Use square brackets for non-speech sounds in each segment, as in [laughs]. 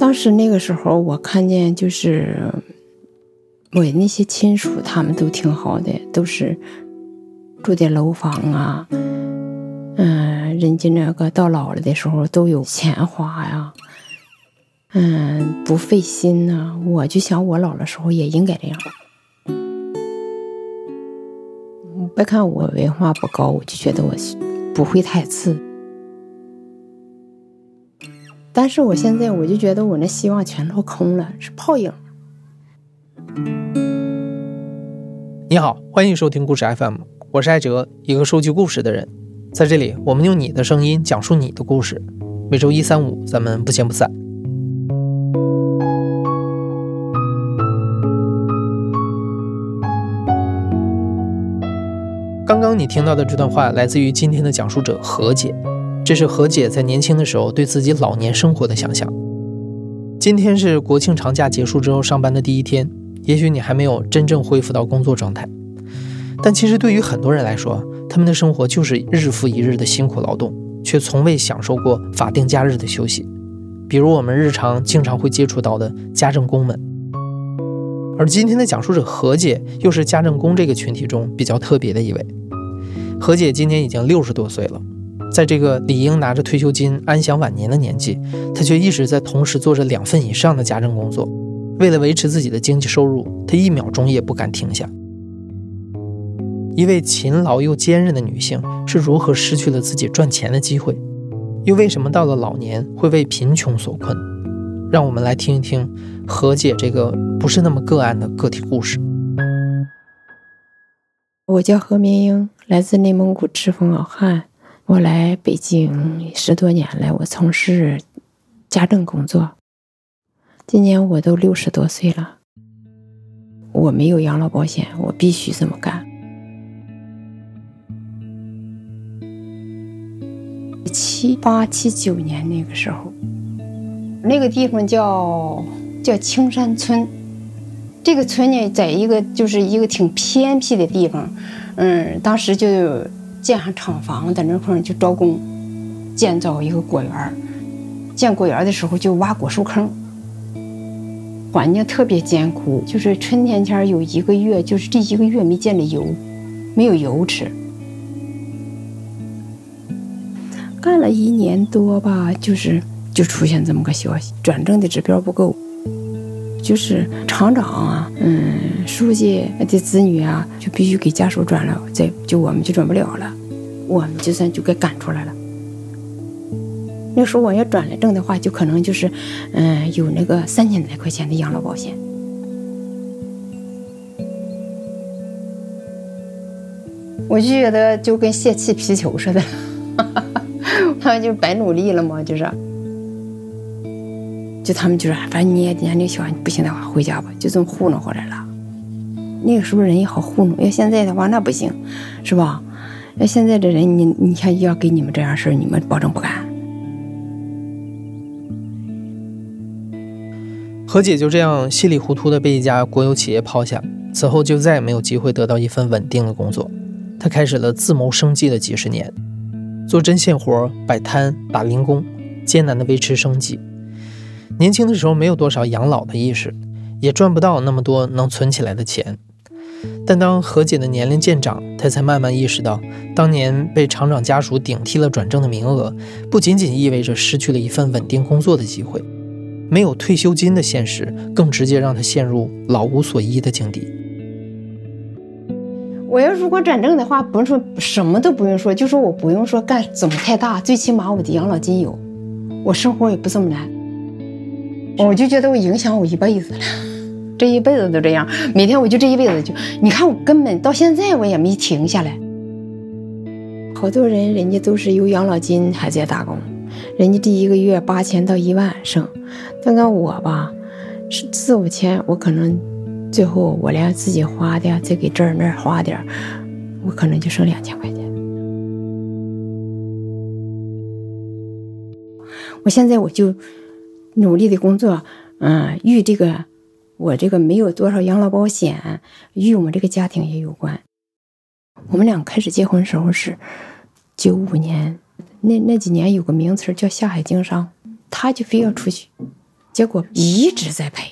当时那个时候，我看见就是我那些亲属，他们都挺好的，都是住的楼房啊，嗯，人家那个到老了的时候都有钱花呀，嗯，不费心呐。我就想我老了时候也应该这样。别看我文化不高，我就觉得我不会太次。但是我现在我就觉得我那希望全落空了，是泡影。你好，欢迎收听故事 FM，我是艾哲，一个收集故事的人。在这里，我们用你的声音讲述你的故事。每周一、三、五，咱们不见不散。刚刚你听到的这段话来自于今天的讲述者何姐，这是何姐在年轻的时候对自己老年生活的想象。今天是国庆长假结束之后上班的第一天，也许你还没有真正恢复到工作状态，但其实对于很多人来说，他们的生活就是日复一日的辛苦劳动，却从未享受过法定假日的休息。比如我们日常经常会接触到的家政工们，而今天的讲述者何姐又是家政工这个群体中比较特别的一位。何姐今年已经六十多岁了，在这个理应拿着退休金安享晚年的年纪，她却一直在同时做着两份以上的家政工作。为了维持自己的经济收入，她一秒钟也不敢停下。一位勤劳又坚韧的女性是如何失去了自己赚钱的机会？又为什么到了老年会为贫穷所困？让我们来听一听何姐这个不是那么个案的个体故事。我叫何明英，来自内蒙古赤峰敖汉。我来北京十多年了，我从事家政工作。今年我都六十多岁了，我没有养老保险，我必须这么干。七八七九年那个时候，那个地方叫叫青山村。这个村呢，在一个就是一个挺偏僻的地方，嗯，当时就建上厂房，在那块就招工，建造一个果园建果园的时候就挖果树坑，环境特别艰苦。就是春天前有一个月，就是这一个月没见着油，没有油吃。干了一年多吧，就是就出现这么个消息，转正的指标不够。就是厂长啊，嗯，书记的子女啊，就必须给家属转了，再就我们就转不了了，我们就算就给赶出来了。那时候我要转了正的话，就可能就是，嗯，有那个三千来块钱的养老保险。我就觉得就跟泄气皮球似的，[laughs] 他们就白努力了嘛，就是。就他们就说，反正你也年龄小，不行的话回家吧，就这么糊弄回来了。那个时候人也好糊弄，要现在的话那不行，是吧？要现在的人，你你看要给你们这样事儿，你们保证不干。何姐就这样稀里糊涂的被一家国有企业抛下，此后就再也没有机会得到一份稳定的工作。她开始了自谋生计的几十年，做针线活、摆摊、打零工，艰难的维持生计。年轻的时候没有多少养老的意识，也赚不到那么多能存起来的钱。但当何姐的年龄渐长，她才慢慢意识到，当年被厂长家属顶替了转正的名额，不仅仅意味着失去了一份稳定工作的机会，没有退休金的现实，更直接让她陷入老无所依的境地。我要如果转正的话，不用说什么都不用说，就说我不用说干怎么太大，最起码我的养老金有，我生活也不这么难。我就觉得我影响我一辈子了，这一辈子都这样。每天我就这一辈子就，你看我根本到现在我也没停下来。好多人人家都是有养老金还在打工，人家第一个月八千到一万剩，但看我吧，是四五千，我可能最后我连自己花的再给这儿那儿花点我可能就剩两千块钱。我现在我就。努力的工作，嗯，与这个我这个没有多少养老保险，与我们这个家庭也有关。我们俩开始结婚时候是九五年，那那几年有个名词叫下海经商，他就非要出去，结果一直在赔，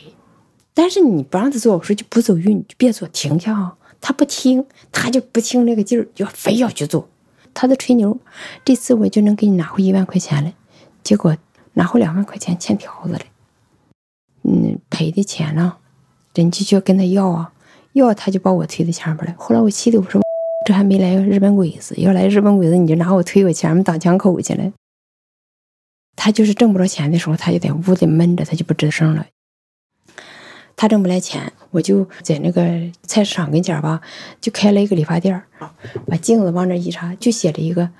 但是你不让他做，我说就不走运，就别做，停下啊！他不听，他就不听那个劲儿，就非要去做。他在吹牛，这次我就能给你拿回一万块钱来，结果拿回两万块钱欠条子了。嗯，赔的钱呢，人家就要跟他要啊，要他就把我推到前边来。后来我气的我说，这还没来日本鬼子，要来日本鬼子你就拿我推我前面当枪口去了。他就是挣不着钱的时候，他就在屋里闷着，他就不吱声了。他挣不来钱，我就在那个菜市场跟前吧，就开了一个理发店把镜子往那一插，就写着一个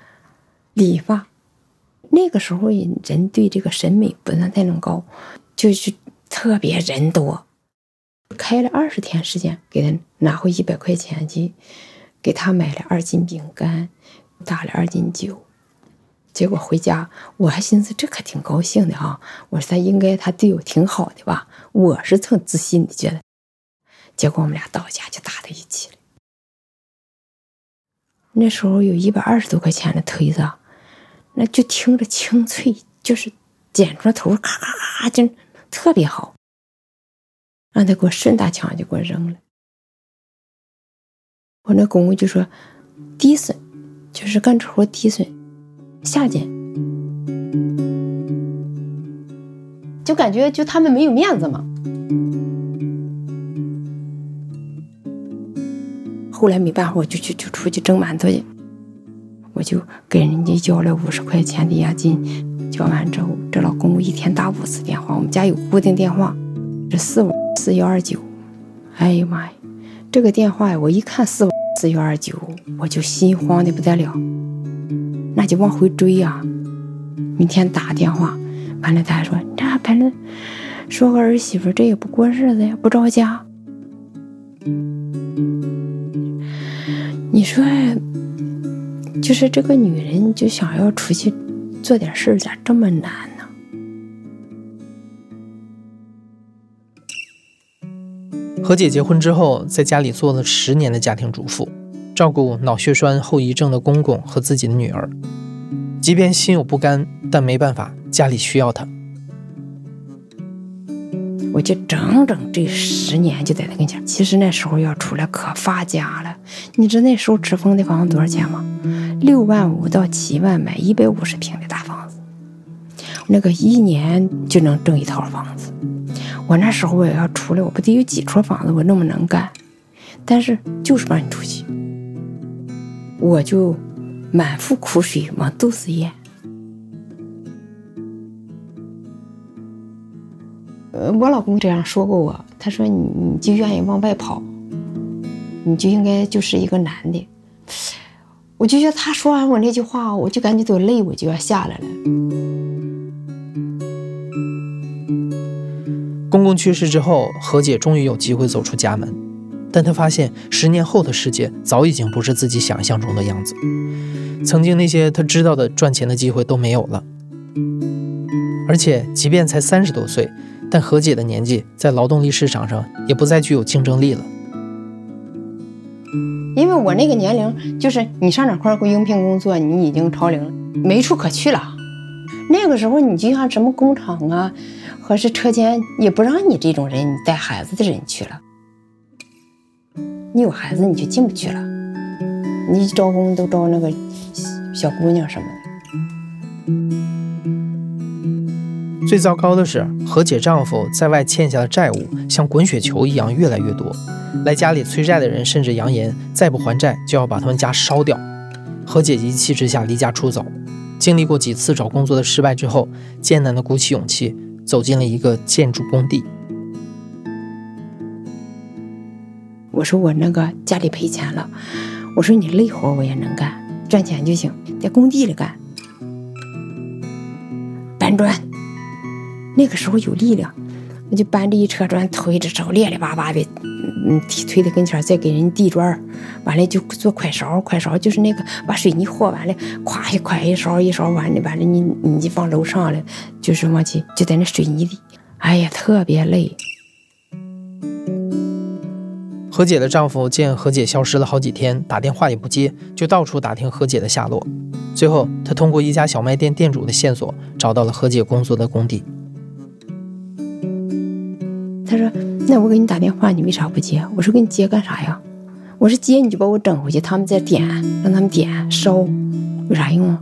理发。那个时候人对这个审美不算太能高，就是特别人多。开了二十天时间，给他拿回一百块钱去，给他买了二斤饼干，打了二斤酒。结果回家，我还寻思这可挺高兴的啊！我说他应该他对我挺好的吧？我是挺自信的觉得。结果我们俩到家就打在一起了。那时候有一百二十多块钱的推子，那就听着清脆，就是剪出来头咔咔咔，就特别好。让他给我顺大枪就给我扔了。我那公公就说：“低损，就是干这活低损。”下贱，就感觉就他们没有面子嘛。后来没办法，我就去就出去蒸馒头去，我就给人家交了五十块钱的押金。交完之后，这老公公一天打五次电话，我们家有固定电话，是四五四幺二九。哎呀妈呀，这个电话呀，我一看四五四幺二九，我就心慌的不得了。那就往回追呀！明天打电话，完了他还说：“这反正说个儿媳妇，这也不过日子呀，不着家。”你说，就是这个女人就想要出去做点事儿，咋这么难呢？何姐结婚之后，在家里做了十年的家庭主妇。照顾脑血栓后遗症的公公和自己的女儿，即便心有不甘，但没办法，家里需要她。我就整整这十年就在他跟前。其实那时候要出来可发家了。你知道那时候赤峰的房子多少钱吗？六万五到七万买一百五十平的大房子，那个一年就能挣一套房子。我那时候我要出来，我不得有几处房子，我那么能干。但是就是不让你出去。我就满腹苦水往肚子咽。我老公这样说过我，他说你你就愿意往外跑，你就应该就是一个男的。我就觉得他说完我那句话，我就感觉都泪我就要下来了。公公去世之后，何姐终于有机会走出家门。但她发现，十年后的世界早已经不是自己想象中的样子。曾经那些她知道的赚钱的机会都没有了。而且，即便才三十多岁，但何姐的年纪在劳动力市场上也不再具有竞争力了。因为我那个年龄，就是你上哪块儿应聘工作，你已经超龄了，没处可去了。那个时候，你就像什么工厂啊，或是车间，也不让你这种人，你带孩子的人去了。你有孩子你就进不去了，你招工都招那个小姑娘什么的。最糟糕的是，何姐丈夫在外欠下的债务像滚雪球一样越来越多，来家里催债的人甚至扬言再不还债就要把他们家烧掉。何姐一气之下离家出走，经历过几次找工作的失败之后，艰难的鼓起勇气走进了一个建筑工地。我说我那个家里赔钱了，我说你累活我也能干，赚钱就行，在工地里干，搬砖。那个时候有力量，我就搬着一车砖，推着手咧咧巴巴的，嗯，推推到跟前，再给人递砖，完了就做快勺，快勺就是那个把水泥和完了，咵一快一勺一勺完了，完了你你就放楼上了，就是往起就在那水泥里，哎呀，特别累。何姐的丈夫见何姐消失了好几天，打电话也不接，就到处打听何姐的下落。最后，他通过一家小卖店店主的线索，找到了何姐工作的工地。他说：“那我给你打电话，你为啥不接？”我说：“给你接干啥呀？我说接你就把我整回去，他们再点，让他们点烧，有啥用啊？”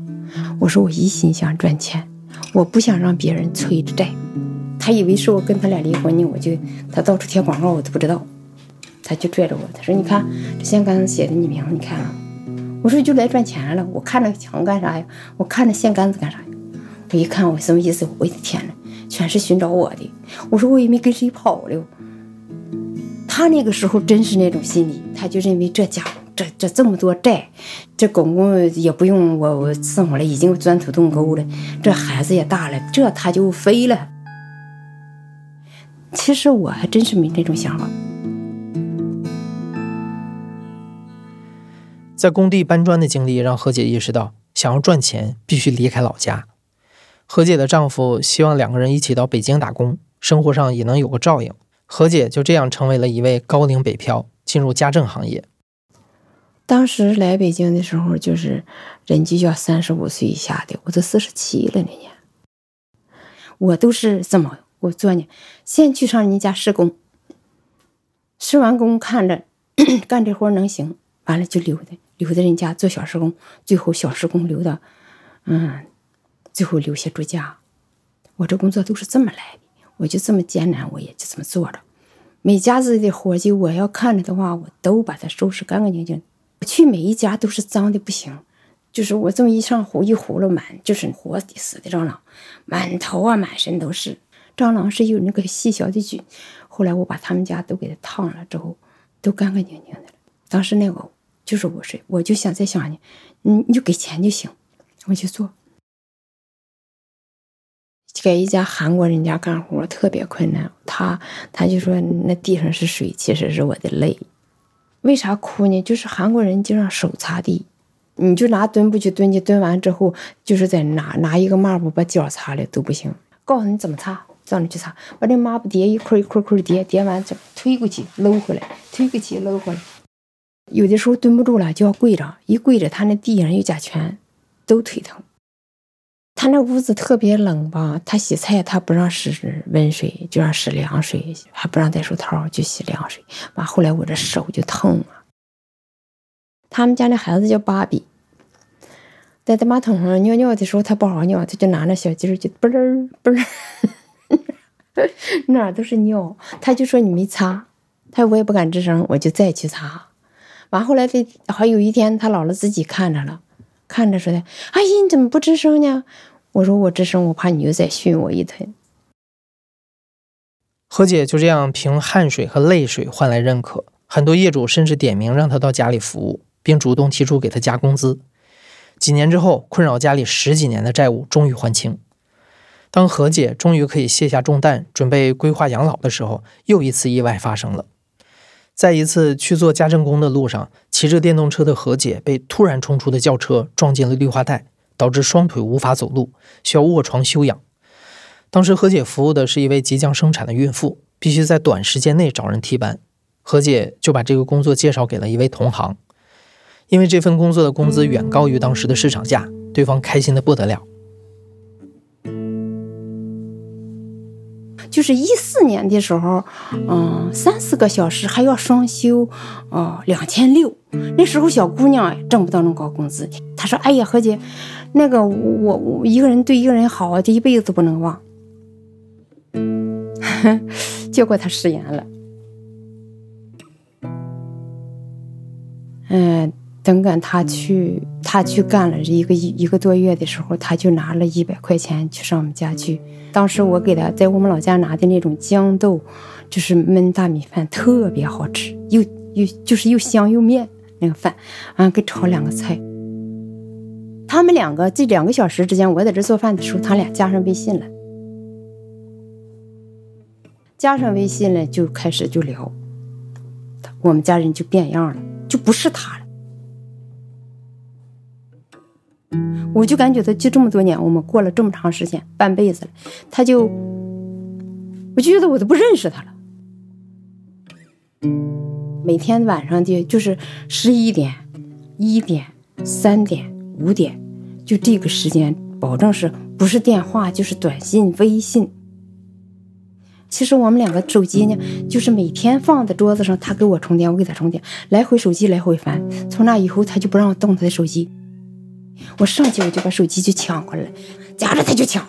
我说：“我一心想赚钱，我不想让别人催着债。”他以为是我跟他俩离婚呢，我就他到处贴广告，我都不知道。他就拽着我，他说：“你看这线杆子写的你名，你看啊。”我说：“就来赚钱了，我看着墙干啥呀？我看着线杆子干啥呀？”我一看，我什么意思？我的天呐，全是寻找我的。我说我也没跟谁跑了。他那个时候真是那种心理，他就认为这家伙这这这么多债，这公公也不用我我伺候了，已经钻土洞沟了，这孩子也大了，这他就飞了。其实我还真是没这种想法。在工地搬砖的经历让何姐意识到，想要赚钱必须离开老家。何姐的丈夫希望两个人一起到北京打工，生活上也能有个照应。何姐就这样成为了一位高龄北漂，进入家政行业。当时来北京的时候，就是人就要三十五岁以下的，我都四十七了那年。我都是怎么我做呢？先去上人家施工，施完工看着 [clears throat] 干这活能行，完了就留的留在人家做小时工，最后小时工留到嗯。最后留下住家，我这工作都是这么来的，我就这么艰难，我也就这么做着。每家子的活计，我要看着的话，我都把它收拾干干净净。去每一家都是脏的不行，就是我这么一上壶一葫芦满，就是活的死的蟑螂，满头啊满身都是蟑螂，是有那个细小的菌。后来我把他们家都给它烫了之后，都干干净净的了。当时那个就是我睡，我就想在想呢，你你就给钱就行，我去做。给一家韩国人家干活特别困难，他他就说那地上是水，其实是我的泪。为啥哭呢？就是韩国人经常手擦地，你就拿墩布去墩去，墩完之后就是在拿拿一个抹布把脚擦了都不行。告诉你怎么擦，到那去擦，把这抹布叠一块一块块叠，叠完再推过去搂回来，推过去搂回来。有的时候蹲不住了就要跪着，一跪着他那地上有甲醛，都腿疼。他那屋子特别冷吧？他洗菜他不让使温水，就让使凉水，还不让戴手套，就洗凉水。完后来我这手就疼啊。他们家那孩子叫芭比，在在马桶上尿尿的时候，他不好好尿，他就拿那小鸡儿就嘣儿嘣儿，哪 [laughs] 儿都是尿。他就说你没擦，他我也不敢吱声，我就再去擦。完后来这好有一天，他姥姥自己看着了。看着说的，阿姨你怎么不吱声呢？我说我吱声，我怕你又再训我一顿。何姐就这样凭汗水和泪水换来认可，很多业主甚至点名让她到家里服务，并主动提出给她加工资。几年之后，困扰家里十几年的债务终于还清。当何姐终于可以卸下重担，准备规划养老的时候，又一次意外发生了。在一次去做家政工的路上，骑着电动车的何姐被突然冲出的轿车撞进了绿化带，导致双腿无法走路，需要卧床休养。当时何姐服务的是一位即将生产的孕妇，必须在短时间内找人替班。何姐就把这个工作介绍给了一位同行，因为这份工作的工资远高于当时的市场价，对方开心的不得了。就是一四年的时候，嗯，三四个小时还要双休，哦，两千六。那时候小姑娘挣不到那么高工资。她说：“哎呀，何姐，那个我我一个人对一个人好，这一辈子都不能忘。”结果他食言了。嗯。等赶他去，他去干了一个一一个多月的时候，他就拿了一百块钱去上我们家去。当时我给他在我们老家拿的那种豇豆，就是焖大米饭，特别好吃，又又就是又香又面那个饭，啊，给炒两个菜。他们两个这两个小时之间，我在这做饭的时候，他俩加上微信了，加上微信了就开始就聊，我们家人就变样了，就不是他了。我就感觉他就这么多年，我们过了这么长时间，半辈子了，他就，我就觉得我都不认识他了。每天晚上的就是十一点、一点、三点、五点，就这个时间，保证是不是电话就是短信、微信。其实我们两个手机呢，就是每天放在桌子上，他给我充电，我给他充电，来回手机来回翻。从那以后，他就不让我动他的手机。我上去我就把手机就抢过来，夹着他就抢，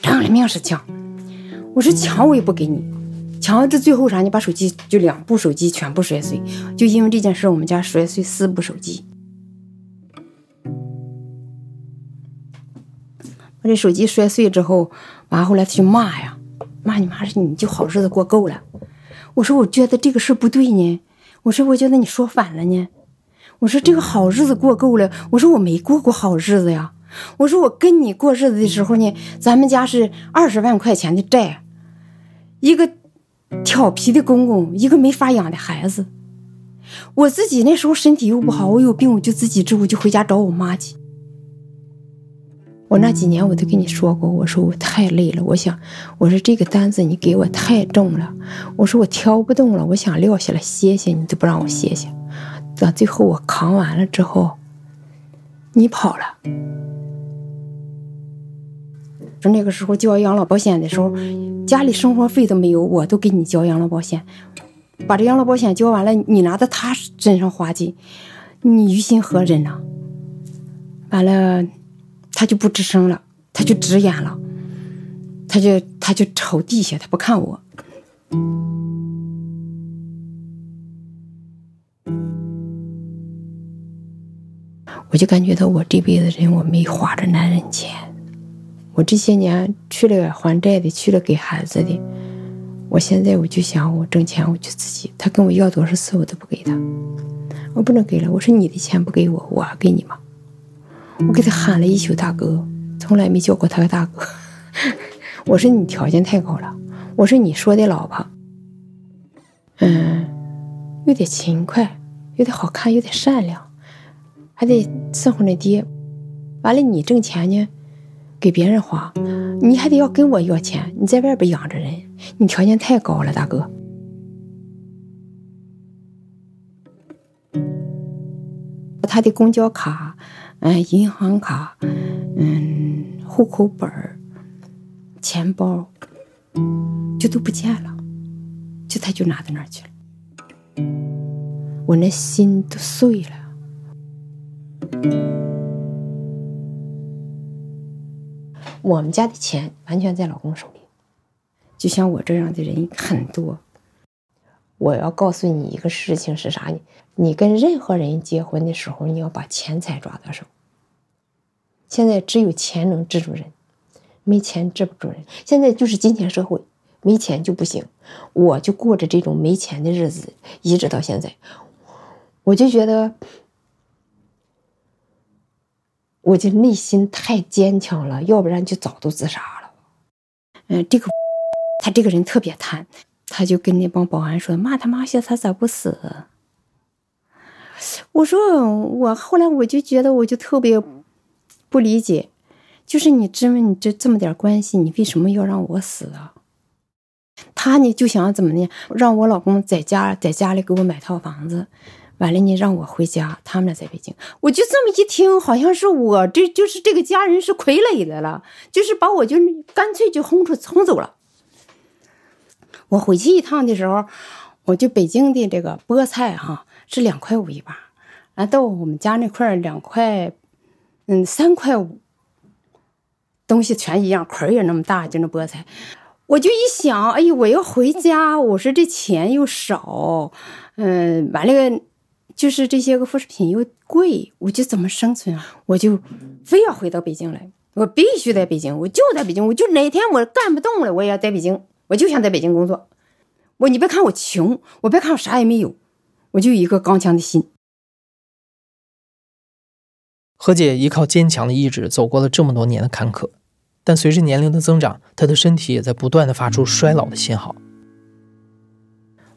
仗着命是抢。我说抢我也不给你，抢到这最后啥？你把手机就两部手机全部摔碎，就因为这件事，我们家摔碎四部手机。我这手机摔碎之后，完后来他就骂呀。骂你妈是你就好日子过够了，我说我觉得这个事不对呢，我说我觉得你说反了呢，我说这个好日子过够了，我说我没过过好日子呀，我说我跟你过日子的时候呢，咱们家是二十万块钱的债，一个调皮的公公，一个没法养的孩子，我自己那时候身体又不好，我有病我就自己治，我就回家找我妈去。我那几年我都跟你说过，我说我太累了，我想，我说这个单子你给我太重了，我说我挑不动了，我想撂下来歇歇，你都不让我歇歇，到最后我扛完了之后，你跑了。说那个时候交养老保险的时候，家里生活费都没有，我都给你交养老保险，把这养老保险交完了，你拿到他身上花去，你于心何忍呢？完了。他就不吱声了，他就直眼了，他就他就瞅地下，他不看我。我就感觉到我这辈子人我没花着男人钱，我这些年去了还债的，去了给孩子的，我现在我就想我挣钱我就自己，他跟我要多少次我都不给他，我不能给了。我说你的钱不给我，我给你吗？我给他喊了一宿大哥，从来没叫过他个大哥。[laughs] 我说你条件太高了。我说你说的老婆，嗯，有点勤快，有点好看，有点善良，还得伺候那爹。完了你挣钱呢，给别人花，你还得要跟我要钱。你在外边养着人，你条件太高了，大哥。他的公交卡。嗯，银行卡，嗯，户口本，钱包，就都不见了，就他就拿到那儿去了，我那心都碎了。我们家的钱完全在老公手里，就像我这样的人很多。我要告诉你一个事情是啥呢？你跟任何人结婚的时候，你要把钱财抓到手。现在只有钱能治住人，没钱治不住人。现在就是金钱社会，没钱就不行。我就过着这种没钱的日子，一直到现在。我就觉得，我就内心太坚强了，要不然就早都自杀了。嗯，这个 [laughs] 他这个人特别贪。他就跟那帮保安说：“骂他妈些，他咋不死？”我说：“我后来我就觉得，我就特别不理解，就是你这么你这这么点关系，你为什么要让我死啊？”他呢就想怎么呢？让我老公在家在家里给我买套房子，完了呢让我回家，他们俩在北京。我就这么一听，好像是我这就是这个家人是傀儡的了，就是把我就干脆就轰出轰走了。我回去一趟的时候，我就北京的这个菠菜哈是两块五一把，啊，到我们家那块两块，嗯，三块五，东西全一样，捆也那么大，就那菠菜。我就一想，哎呦，我要回家，我说这钱又少，嗯，完了，就是这些个副食品又贵，我就怎么生存啊？我就非要回到北京来，我必须在北京，我就在北京，我就哪天我干不动了，我也要在北京。我就想在北京工作，我你别看我穷，我别看我啥也没有，我就一个刚强的心。何姐依靠坚强的意志走过了这么多年的坎坷，但随着年龄的增长，她的身体也在不断的发出衰老的信号。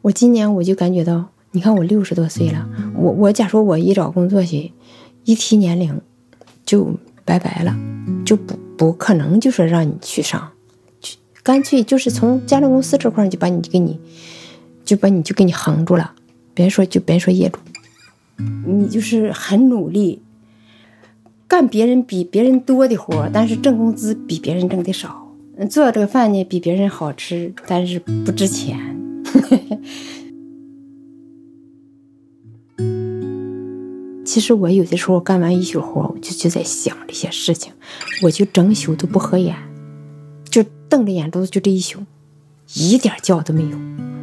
我今年我就感觉到，你看我六十多岁了，我我假说我一找工作去，一提年龄就拜拜了，就不不可能就说让你去上。干脆就是从家政公司这块就把你给你，就把你就给你横住了。别说就别说业主，你就是很努力，干别人比别人多的活，但是挣工资比别人挣的少。做这个饭呢比别人好吃，但是不值钱。[laughs] 其实我有的时候干完一宿活，我就就在想这些事情，我就整宿都不合眼，就瞪着眼珠子，就这一宿，一点觉都没有。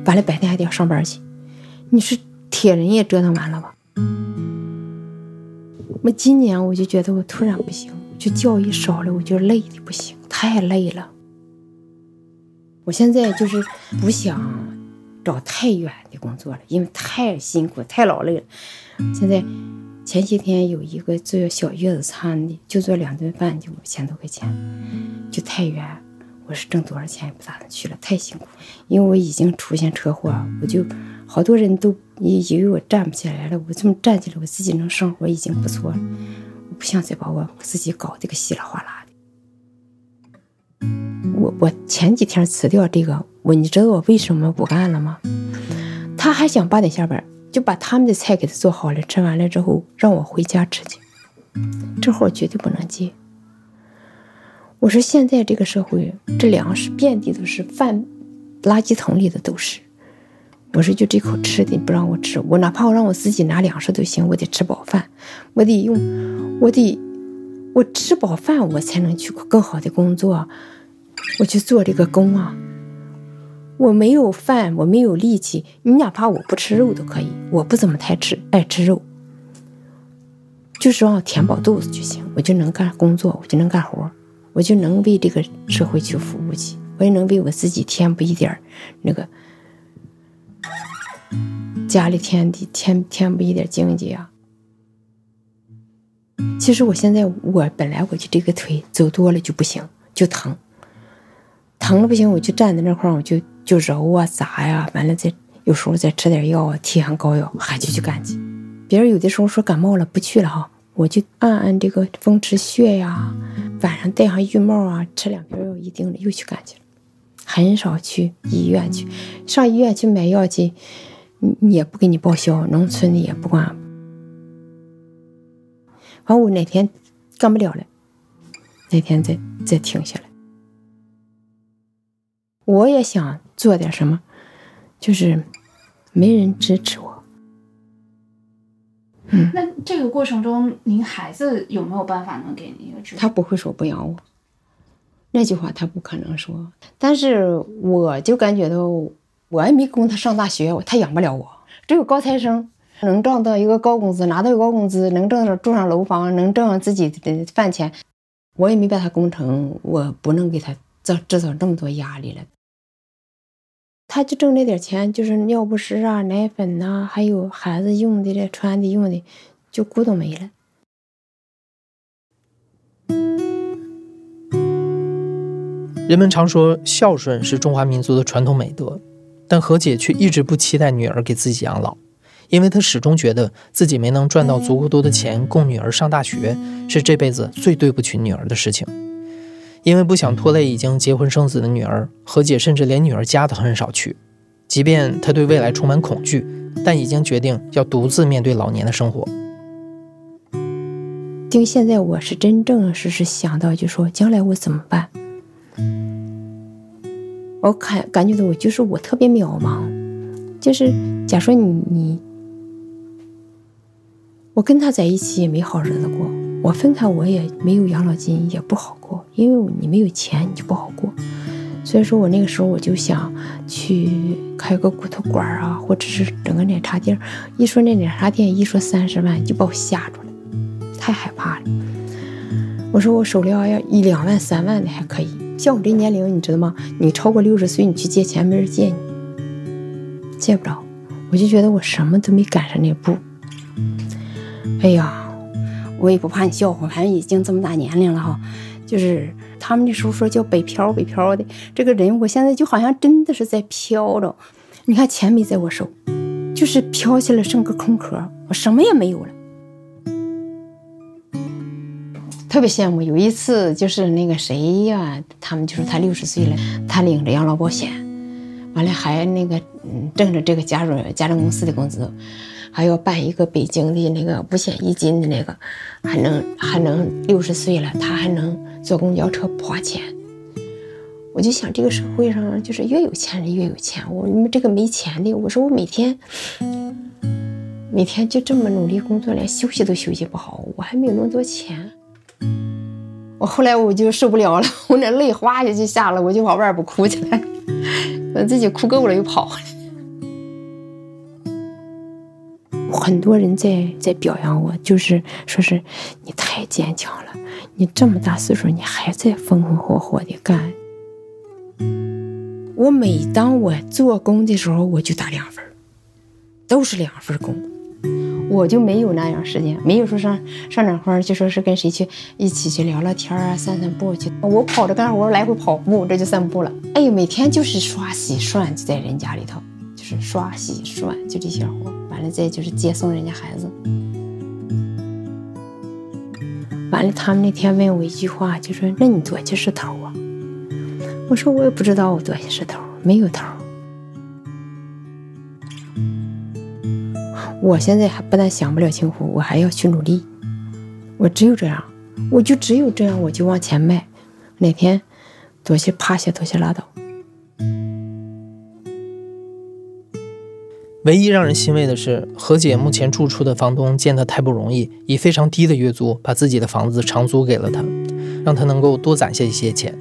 完了白天还得要上班去，你说铁人也折腾完了吧？我今年我就觉得我突然不行，就觉一少了，我就累的不行，太累了。我现在就是不想找太远的工作了，因为太辛苦、太劳累了。现在前些天有一个做小月子餐的，就做两顿饭就五千多块钱，就太远。我是挣多少钱也不打算去了，太辛苦。因为我已经出现车祸，我就好多人都以为我站不起来了。我这么站起来，我自己能生活已经不错了。我不想再把我自己搞得个稀里哗啦的。我我前几天辞掉这个，我你知道我为什么不干了吗？他还想八点下班，就把他们的菜给他做好了，吃完了之后让我回家吃去。这活绝对不能接。我说现在这个社会，这粮食遍地都是，饭垃圾桶里的都是。我说就这口吃的不让我吃，我哪怕我让我自己拿粮食都行，我得吃饱饭，我得用，我得我吃饱饭，我才能去更好的工作。我去做这个工啊！我没有饭，我没有力气。你哪怕我不吃肉都可以，我不怎么太吃爱吃肉，就是让我填饱肚子就行，我就能干工作，我就能干活，我就能为这个社会去服务去，我也能为我自己填补一点那个家里添的填填补一点经济啊。其实我现在我本来我就这个腿走多了就不行，就疼。疼了不行，我就站在那块儿，我就就揉啊砸呀，完了再有时候再吃点药啊，贴上膏药，还就去干去。别人有的时候说感冒了不去了哈，我就按按这个风池穴呀，晚上戴上浴帽啊，吃两片药一定了，又去干去了。很少去医院去，上医院去买药去，也不给你报销，农村的也不管。完我哪天干不了了，哪天再再停下来。我也想做点什么，就是没人支持我。嗯，那这个过程中，您孩子有没有办法能给您一个支持？他不会说不养我，那句话他不可能说。但是我就感觉到，我也没供他上大学，他养不了我。只有高材生能挣到一个高工资，拿到高工资，能挣上住上楼房，能挣上自己的饭钱，我也没把他供成，我不能给他造制造这么多压力了。他就挣那点钱，就是尿不湿啊、奶粉呐，还有孩子用的、这穿的、用的，就咕咚没了。人们常说孝顺是中华民族的传统美德，但何姐却一直不期待女儿给自己养老，因为她始终觉得自己没能赚到足够多的钱供女儿上大学，是这辈子最对不起女儿的事情。因为不想拖累已经结婚生子的女儿，何姐甚至连女儿家都很少去。即便她对未来充满恐惧，但已经决定要独自面对老年的生活。就现在，我是真正是是想到，就说将来我怎么办？我感感觉到我就是我特别渺茫，就是假说你你，我跟他在一起也没好日子过。我分开，我也没有养老金，也不好过，因为你没有钱，你就不好过。所以说我那个时候我就想去开个骨头馆啊，或者是整个奶茶店。一说那奶茶店，一说三十万，就把我吓住了，太害怕了。我说我手里要一两万、三万的还可以，像我这年龄，你知道吗？你超过六十岁，你去借钱没人借你，借不着。我就觉得我什么都没赶上那步。哎呀！我也不怕你笑话，反正已经这么大年龄了哈，就是他们那时候说叫北漂，北漂的这个人，我现在就好像真的是在飘着。你看钱没在我手，就是飘起来剩个空壳，我什么也没有了。特别羡慕，有一次就是那个谁呀，他们就说他六十岁了，他领着养老保险，完了还那个嗯挣着这个家政家政公司的工资。还要办一个北京的那个五险一金的那个，还能还能六十岁了，他还能坐公交车不花钱。我就想这个社会上就是越有钱人越有钱，我你们这个没钱的，我说我每天每天就这么努力工作，连休息都休息不好，我还没有那么多钱。我后来我就受不了了，[laughs] 我那泪哗一下就下了，我就往外边哭起来，我自己哭够了又跑。很多人在在表扬我，就是说是你太坚强了，你这么大岁数你还在风风火火的干。我每当我做工的时候，我就打两份都是两份工，我就没有那样时间，没有说上上哪块就说是跟谁去一起去聊聊天啊，散散步去。我跑着干活，来回跑步，这就散步了。哎呀，每天就是刷洗涮，就在人家里头，是刷洗涮，就这些活。完了再就是接送人家孩子。完了，他们那天问我一句话，就说：“那你多些是头啊？”我说：“我也不知道我多些是头，没有头。”我现在还不但想不了清福，我还要去努力。我只有这样，我就只有这样，我就往前迈。哪天多些趴下，多些拉倒。唯一让人欣慰的是，何姐目前住处的房东见她太不容易，以非常低的月租把自己的房子长租给了她，让她能够多攒下一些钱。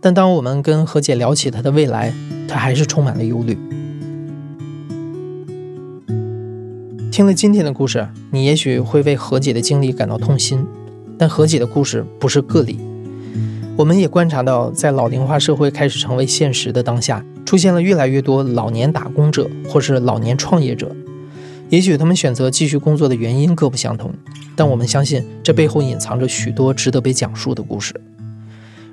但当我们跟何姐聊起她的未来，她还是充满了忧虑。听了今天的故事，你也许会为何姐的经历感到痛心，但何姐的故事不是个例。我们也观察到，在老龄化社会开始成为现实的当下，出现了越来越多老年打工者或是老年创业者。也许他们选择继续工作的原因各不相同，但我们相信这背后隐藏着许多值得被讲述的故事。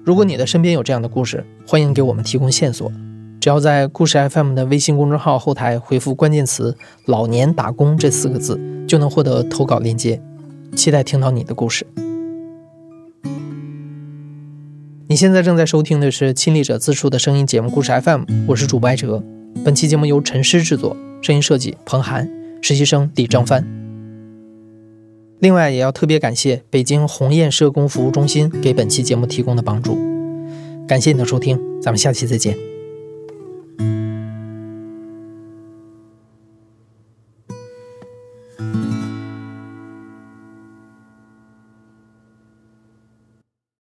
如果你的身边有这样的故事，欢迎给我们提供线索。只要在故事 FM 的微信公众号后台回复关键词“老年打工”这四个字，就能获得投稿链接。期待听到你的故事。现在正在收听的是亲历者自述的声音节目《故事 FM》，我是主播艾哲。本期节目由陈诗制作，声音设计彭涵，实习生李正帆。另外，也要特别感谢北京鸿雁社工服务中心给本期节目提供的帮助。感谢你的收听，咱们下期再见。